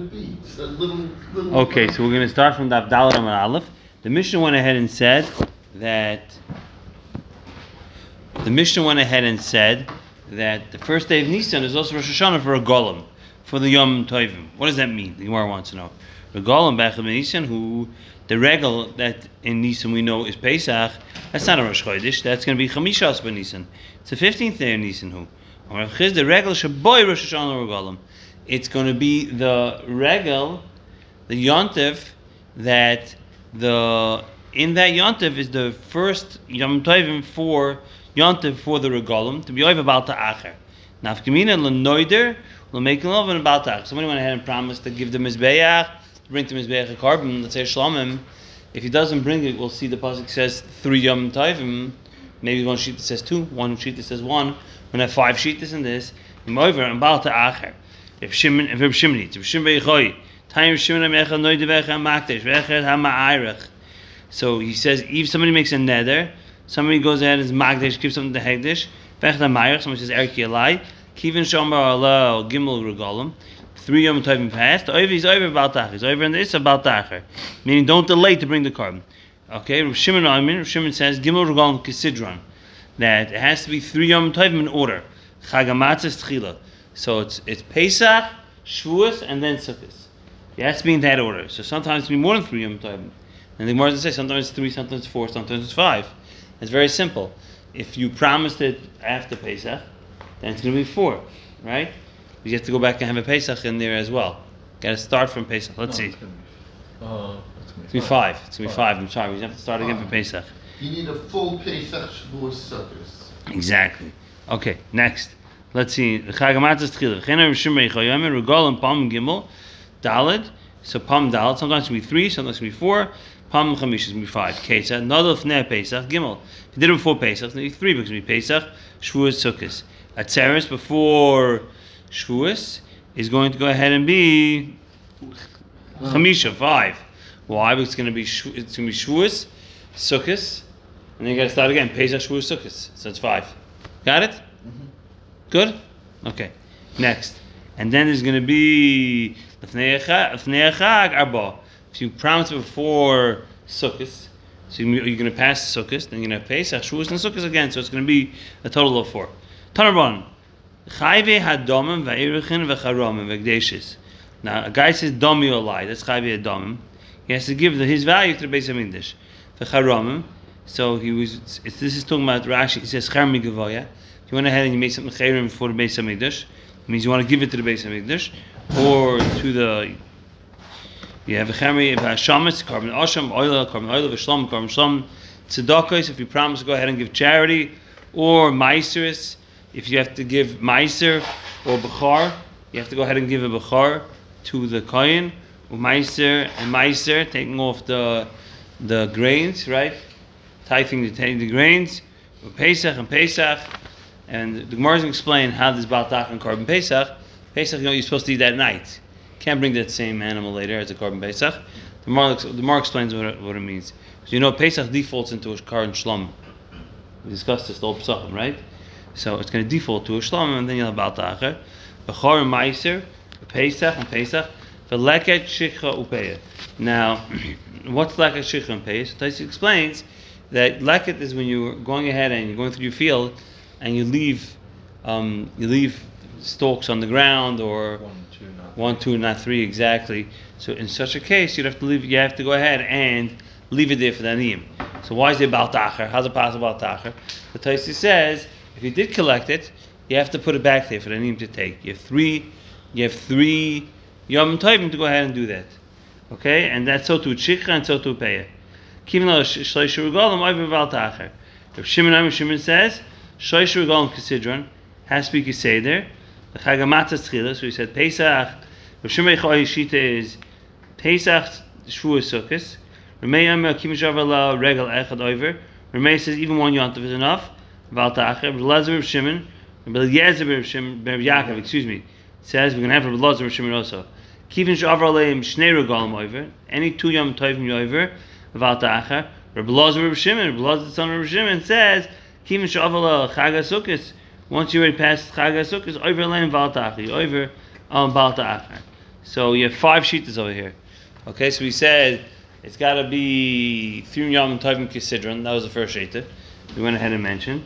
be? A little, little. Okay, so we're going to start from the Abdallah and Aleph. The Mishnah went ahead and said that the Mishnah went ahead and said that the first day of Nisan is also Rosh Hashanah for a golem, for the Yom Tovim. What does that mean? The Gemara wants to know. The golem back in Nisan, who the regal that in Nisan we know is Pesach, that's not a Rosh Chodesh, that's going to be Chamishas ben Nisan. It's the 15th day of Nisan who. The regal shaboy Rosh Hashanah or golem. It's going to be the regal, the yontif, that the in that yontif is the first Yom Tovim for yontif for the regalim to be over about the acher. Nafkamina lenoider will make love and about that. Somebody went ahead and promised to give the mizbeach, bring to mizbeach a korban. Let's say shlomim. If he doesn't bring it, we'll see the pasuk says three yom tovim. Maybe one sheet that says two, one sheet that says one. When have five sheets in this, over and about the acher. If Shimon, if Shimon eats, if Shimon beichoy, time Shimon amecha noide vecha makdesh vechet hama'ayrech. So he says, if somebody makes a nether, somebody goes ahead and is magdesh, gives something to hegdish, vechet hama'ayrech, somebody says erki alai, kivin shomer ala gimel regalim, three yom tovim passed, over he's over baltach, he's over in this about tacher, meaning don't delay to bring the korban. Okay, Rav Shimon Aimin, Rav Shimon says gimel regalim kisidron, that it has to be three yom tovim in order. Chagamatzes tchila. So it's it's Pesach, Shavuos, and then Sukkot. It has to be in that order. So sometimes it's be more than three Yom Tovim. And the Gemara doesn't say sometimes it's three, sometimes it's four, sometimes it's five. It's very simple. If you promised it after Pesach, then it's going to be four, right? You have to go back and have a Pesach in there as well. Got to start from Pesach. Let's see. It's gonna be, uh, gonna It's going to be five. It's going to be five. I'm sorry. We have to start again for Pesach. You need a full Pesach Shavuos Sukkot. Exactly. Okay, next. Let's see. Chagamatzes tchila. V'chein Rishim Reichayomer Regalim Pam Gimel Dalid. So Pam Dalid. Sometimes it can be three. Sometimes it can be four. Pam Chamish can be five. Kesah. Nadal Fnei Pesach Gimel. If you did it before Pesach, then three because it be Pesach, Shavuos, Sukkot. Atzeres before Shavuos is going to go ahead and be Chamisha five. Why? Because it's going to be it's going to be Shavuos, Sukkot, and then you got to start again. Pesach, Shavuos, Sukkot. So it's five. Got it? Good? Okay. Next. And then there's going to be Arba. If you promise before Sukkot, so you- you're going to pass Sukkot, then you're going to have Pesach, Shavuos, and Sukkot again. So it's going to be a total of four. Tanarban. Chayve hadomim va'irichin v'charomim v'gdeshis. Now, a guy says domi lie. That's chayve hadomim. He has to give the, his value to the base of English. V'charomim. So he was. This is talking about Rashi. He says charmi gavoya. You went ahead and you made something chayrim for the of English, it means you want to give it to the of English or to the. You have a charmi v'hashamis korban asham oil korban oil v'shlam korban shlam tzedakos. If you promise go ahead and give charity or meiseris, if you have to give meiser or bechar, you have to go ahead and give a bechar to the kohen or meiser and meiser, taking off the the grains, right? Tithing the the grains, or Pesach and Pesach, and the Gemara can explain how this baltach and korban Pesach. Pesach, you know, you're supposed to eat that night. Can't bring that same animal later as a korban Pesach. The Gemara, the Gemara explains what it, what it means. So you know, Pesach defaults into a korban shlom. We discussed this the whole Pesachim, right? So it's going to default to a shlom, and then you'll have baltacher. Bechor and meiser, Pesach and Pesach. Veleket shikha upeya. Now, what's leket shikha and peya? So Taisi explains that leket is when you're going ahead and you're going through your field, and you leave, um, you leave stalks on the ground or one, two, not one, two, not three exactly. So in such a case, you'd have to leave. You have to go ahead and leave it there for the aniyim. So why is it about baltacher? How's it possible about baltacher? The Taisi says if you did collect it, you have to put it back there for the aniyim to take. You have three. You have three yom tovim to go ahead and do that. Okay, and that's so to chikra and so to peya. Kivin lo shleish regalim over baltacher. If Shimon Shimon says shleish regalim kisidron has to be kiseder. The chagamatas tchila. So he said Pesach. Rav Shimon Echoi Shita is Pesach Shavuos Sukkos. Ramei Amir Kimishav Allah Regal Echad Over. Ramei says even one yontav is enough. Val Tacher. Rav Lezer Rav Shimon. Rav Eliezer Rav Shimon. Rav Yaakov. Excuse me. Says we're gonna have Rav Lezer Rav Shimon also. Kivin Shavar Aleim Shnei Regalim Over. Any two yom tovim over. Val Tacher. Rav Lezer Rav Shimon. Rav Lezer son of Rav Shimon says Kivin Shavar Allah Chaga Sukkos. Once you already passed Chag HaSukkos, over Aleim Val Tacher. Over um, Baal So you have five shitas over here. Okay, so we said it's got to be three yom tovim kisidron. That was the first shita. We went ahead and mentioned,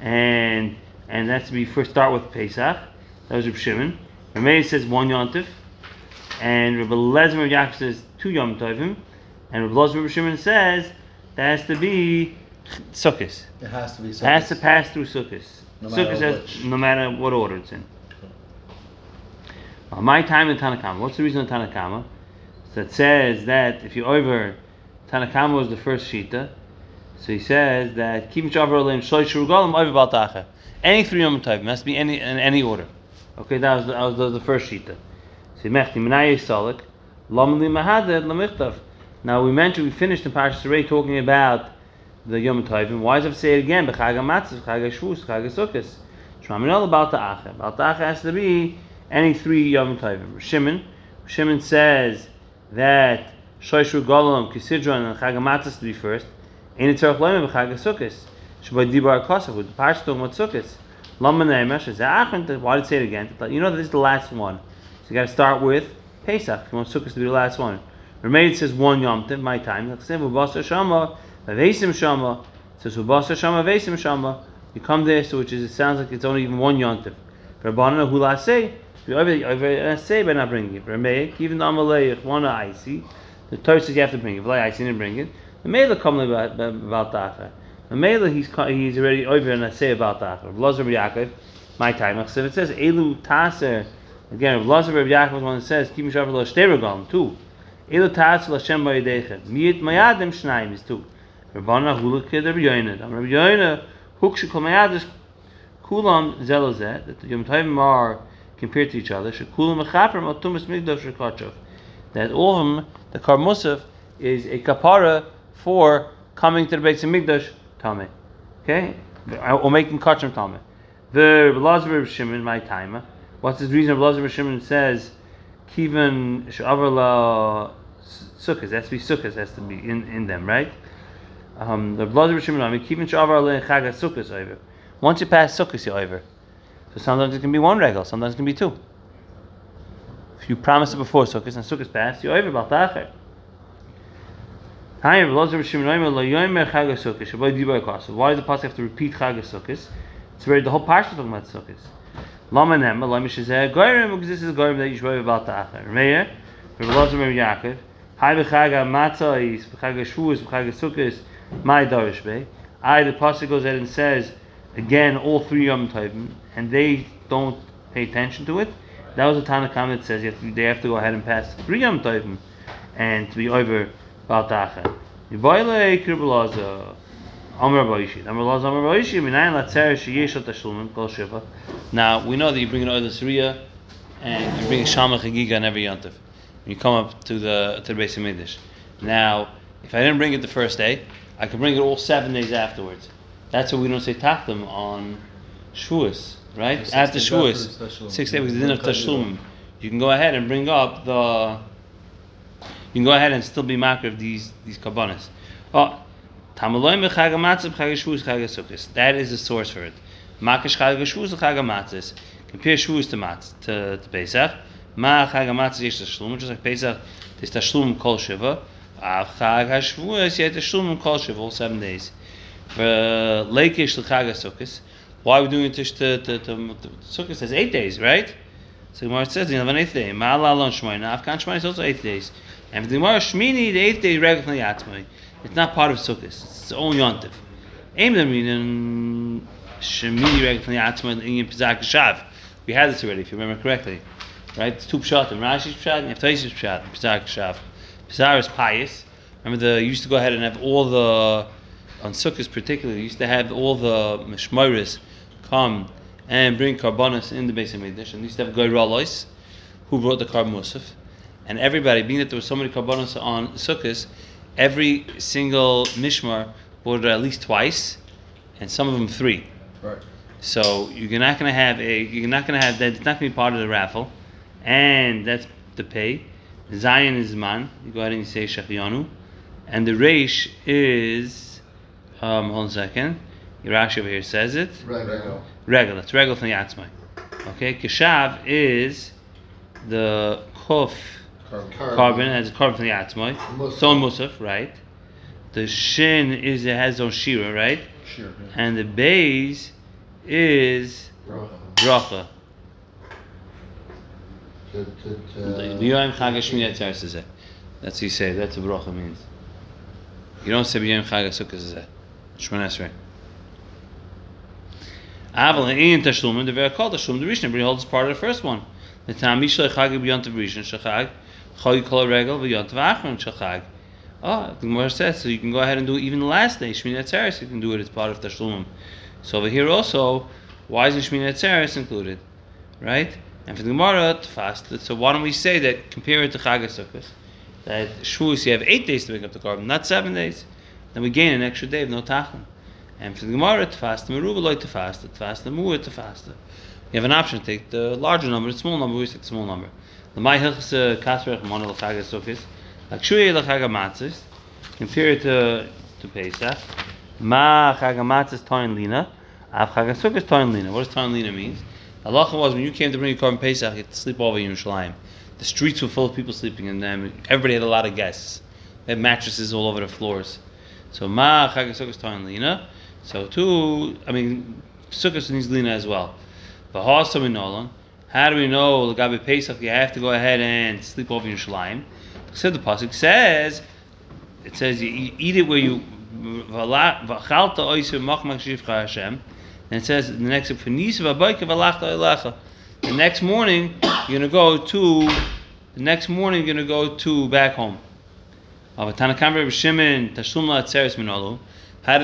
and and that's be first start with Pesach. That was Reb Shimon. Ramey says one yontif, and Reb Reb Yaakov says two yom tovim, and Reb Elazar Reb Shimon says that has to be sukkahs. It has to be. It has to pass through sukkahs. No has, no matter what order it's in. Uh, my time in Tanakama. What's the reason in Tanakama? So it says that if you over Tanakama was the first shita, so he says that keep shavar olim shloish over baltacha. Any three yom has to be any in any order. Okay, that was the, that was the, the first shita. So mechti menayeh salik lam li mahaded lamichtav. Now we mentioned we finished in Parshas Rei talking about the Yom Tovim. Why does it say it again? B'chag HaMatzah, B'chag HaShavus, B'chag. Shmaminol about the Acha. About the Acha has to be any three Yom Tovim. Shimon, Shimon says that Shoishu Golem, Kisidron, and Chag HaMatzah to be first. Ain't it Tzarech Loim B'chag HaSukkos. Shabbat Dibar HaKosov, with the Parshas talking about Sukkos. Lama Neimesh, is Achon, why did it say it again? You know that this is the last one. So you got to start with Pesach. You want Sukkos to be the last one. Remain says one Yom Tov, my time. Said, V'basa Shama, V'vesim Shama. Says V'basa Shama, V'vesim Shama. You come there, so which is it sounds like it's only even one Yom Tov. Rabbanah Hula say, say by not bringing it. Remain even the Amalei one icy. The Torah says you have to bring it. V'lai icy didn't bring it. The Mela come about Tacha. The Mela he's he's already over and I say about Tacha. V'lazar Yaakov, my time. So it says Elu Taser. Again, V'lazar Yaakov is one that says Kim Shavar Lo Shtei Regalim two. Elu Taser Lashem Ba'yedechem. Miyit Mayadim Shnaim is two. Rabbana Hula Kid Rabbi Yoina. Rabbi Yoina Hukshu Kol Mayadis Kulam Zelozeh that the Yom Tovim are compared to each other. Shekulam Mechaper Matumas Migdash Rekachov. That all of them, the Kar Musaf is a kapara for coming to the Beit Mikdash Tameh. Okay, or making kachim Tameh. The Lazar Shimon, my timer. What's his reason? Lazar Shimon says, Kivan Shavarla Sukkahs. Has to be Sukkahs. Has to be in, in them, right? Um, the Shimon, Shavarla Chagas Sukkahs over. Once you pass Sukkahs, you're. So sometimes it can be one regal, sometimes it can be two. If you promise it before Sukkot and Sukkot passed, you're over that. Why does the pasuk have to repeat Chag Sukkot? It's very the whole parsha talking about Sukkot. Lama nema, goyim, because this is goyim that the acher. Remeir, Rabbi Lazar Rabbi Yaakov, Hai b'chag ha-matzah is, b'chag ha-shvuas, b'chag ha-sukkos, my darish bey. I, the pasuk goes ahead and says, again, all three Yom Tovim, and they don't pay attention to it. That was a Tanakama that says have to, they have to go ahead and pass three Yom Tovim, and to be over Baal Tacha. Kirbalaza, Amr Baishit, Amr Laz Amr Baishit, Minayin Latzer Sheyesh Ot Kol Shiva. Now we know that you bring an Oil Surya, and you bring Shama Chagiga on every Yontif. You come up to the to the base of Mikdash. Now, if I didn't bring it the first day, I could bring it all seven days afterwards. That's why we don't say Tachlim on Shavuos, right? Six After Shavuos, six days because they didn't have Cut it Tashlum. You can go ahead and bring up the. You can go ahead and still be marker of these these kabbanas. Oh, Tamaloim b'chag hamatzah b'chag Shavuos chag Sukkos. That is the source for it. Makash chag Shavuos chag hamatzah. Compare Shavuos to Matz to, to Pesach. Ma chag hamatzah yesh tashlum. Just like Pesach, there's tashlum kol shiva. Chag Shavuos yet tashlum kol shiva all seven days. For Lakish to chag Sukkos. Why are we doing it to to to, to, to Sukkot? Says eight days, right? So Gemara says you have an eighth day. Ma'ala alon shmoyna. Afkan shmoyna is also eighth days. And for the Gemara Shmini, the eighth day regular from the Yatzmai. It's not part of Sukkot. It's its own yontif. Aim the meaning Shemini regular from the Yatzmai in Pizak Shav. We had this already, if you remember correctly, right? Two pshat. And Rashi's pshat and Yaftaish's pshat. Pizak Shav. Pizar is pious. Remember the you used to go ahead and have all the on Sukkot particularly. Used to have all the mishmoris come and bring karbonis in the base of Mikdash. And they used to have Goy Ralois, who brought the Karb Musaf. And everybody, being that there were so many karbonis on Sukkot, every single mishmar brought it at least twice, and some of them three. Right. So you're not going to have a, you're not going to have that. It's not going to be part of the raffle, and that's the pay. Zion is man. You go ahead and you say Shachianu, and the Reish is, um, hold on a second. Rashi over here says it. Regular. Regal. That's regal from Yatzmai. Okay. Keshav is the kuf Korban. korban has a korban from the atzmai. Musaf. It's musaf, right? The shin is it has on shira, right? Shira. Yeah. And the base is Bracha. bracha. Uh, to- to- B'yom chag Shmini Atzeres. That's what you say. That's what bracha means. You don't say b'yom chag Sukkot is it. Shmon Esrei. Aval in Tashlum, the very called Tashlum, the Rishon, holds part of the first one. The Tam Mishlei Chag b'yontav Rishon Shachag, Choy Kol Regel b'yontav Achron Shachag. Oh, ah, the Gemara says so. You can go ahead and do it even the last day, Shmini Atzeres. You can do it as part of Tashlumim. So over here also, why isn't Shmini Atzeres included? Right? And for the Gemara to fast, so why don't we say that compare it to Chag? That Shavuos you have eight days to make up the korban, not seven days. Then we gain an extra day of no tachlim. And for the Gemara to fast, the Meruba like to fast, to fast, the Mu'ah to fast. You have an option to take the larger number, the small number, we take the small number. The Mai Hilchas uh, Kasrech Mon L'Chag HaSukkos, like Shuye L'Chag HaMatzis, compare it to, to Pesach. Ma Chag HaMatzis Toin Lina, Av Chag HaSukkos Toin Lina. What does Toin Lina means? Halacha was when you came to bring your korban Pesach, you had to sleep over in Yerushalayim. The streets were full of people sleeping, in them. everybody had a lot of guests. They had mattresses all over the floors. So ma chag sukkos toin lina. So two, I mean, sukkos needs lina as well. But Nolan, how do we know Lagabi Pesach? You have to go ahead and sleep over in Yerushalayim. So the pasuk says, it says you eat- it where you. v'chalta oiser machmak shivcha Hashem. And it says the next. The next morning you're gonna go to. The next morning you're gonna go to back home. How do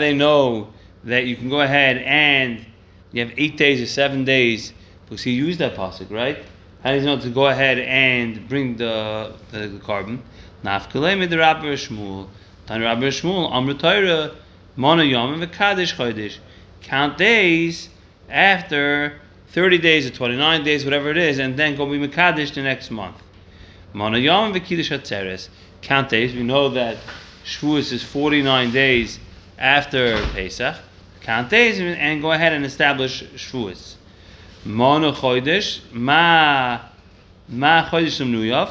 they know that you can go ahead and you have eight days or seven days? Because he used that pasuk, right? How do you know to go ahead and bring the the, the korban? Rabbi Shmuel. Rabbi Shmuel Amr Torah Yom V'Kadesh Chodesh. Count days after 30 days or 29 days, whatever it is, and then go be Mekadesh the next month. Count days. We know that Shavuos is 49 days after Pesach. Count days and- go ahead and establish Shavuos. Mona Chodesh. Ma Ma Chodesh Lemnuyov.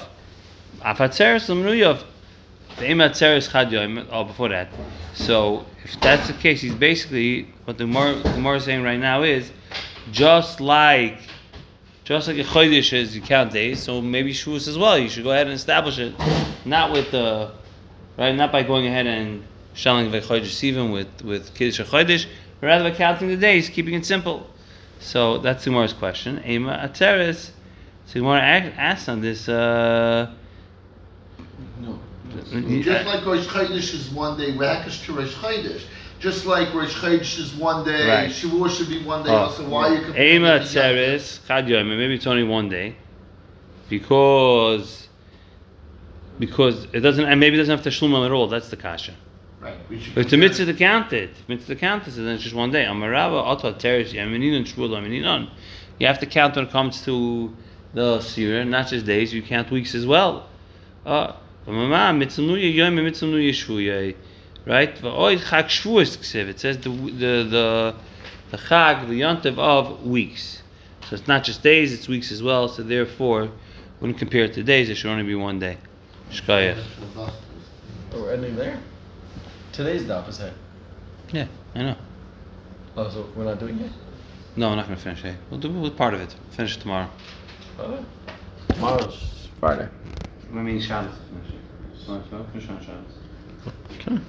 Afatzeres Lemnuyov. Ve'im Hatzeres Chad Yom. Oh, before that. So if that's the case, he's basically what the Gemara, is saying right now is just like just like a chodesh is you count days, so maybe Shavuos as well. You should go ahead and establish it, not with the right, not by going ahead and shelling the chodesh even with with kiddush or but rather by counting the days, keeping it simple. So that's the Gemara's question. Ema ateres. So Gemara ask- asks on this. Uh, No. Just like Rosh Chodesh is one day, Rakish to Rosh Chodesh. Just like Rosh Chodesh is one day, Right. Shavuot should be one day Oh. also. Why are you comparing Ema it to Yom Tzeres Chad Yom, maybe it's only one day, because because it doesn't, and maybe it doesn't have to shlum at all. That's the kasha. Tov? Right. we should But it's a compare mitzvah to count it. Mitzvah to count it, so then it's just one day. Amarava Oto Teres Yamininon Shvul Yamininon. You have to count when it comes to the sira, not just days. You count weeks as well. Uh, Mama Mitzanuya Yom Mitzanuya Shvuya. Right? V'oid Chag Shvuos It says the the the the Chag the Yontev of weeks. So it's not just days; it's weeks as well. So therefore, when compared to days, it should only be one day. Shkayach. Oh, we're ending there? Today's the opposite. Yeah, I know. Oh, so we're not doing it? No, I'm not going to finish it. We'll do we'll part of it. Finish it tomorrow. Oh. Tomorrow's Friday. I mean, Shabbos. Finish it. Finish on Shabbos. Okay.